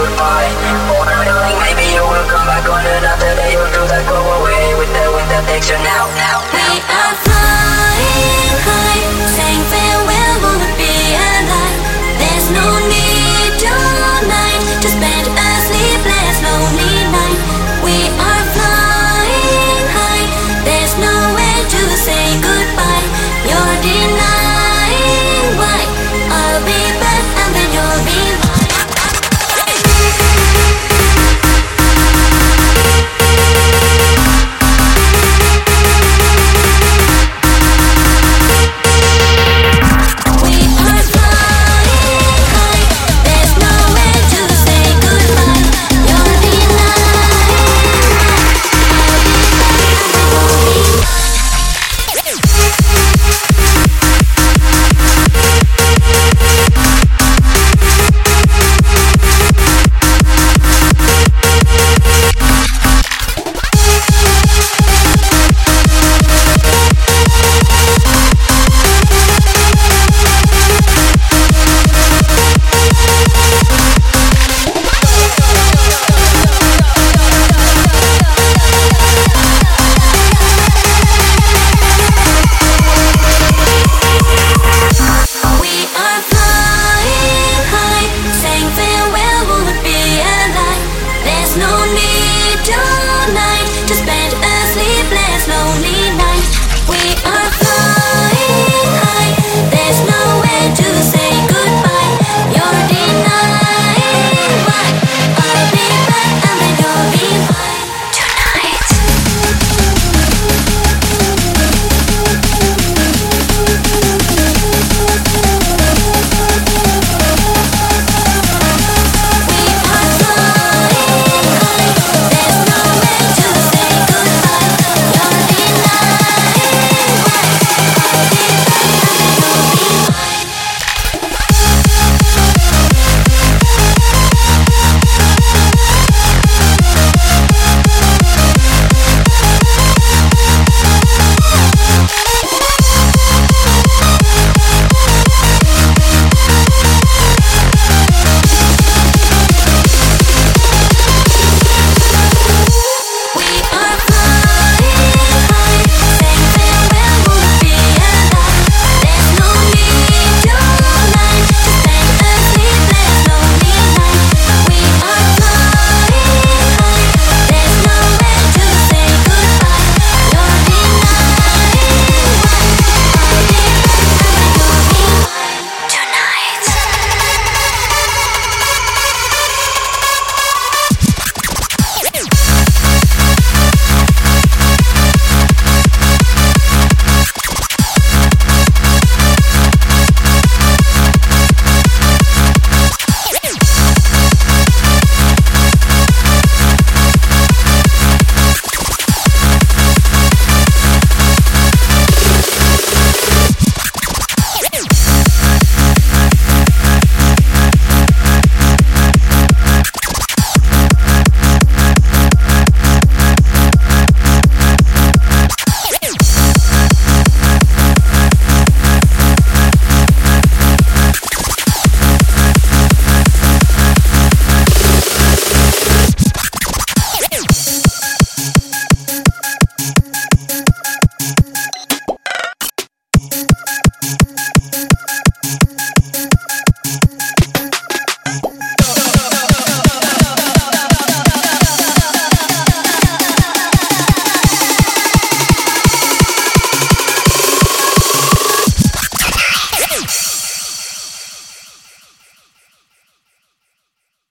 goodbye. Oh, darling, maybe you will come back on another day You'll do that go away with that, with that picture now, now.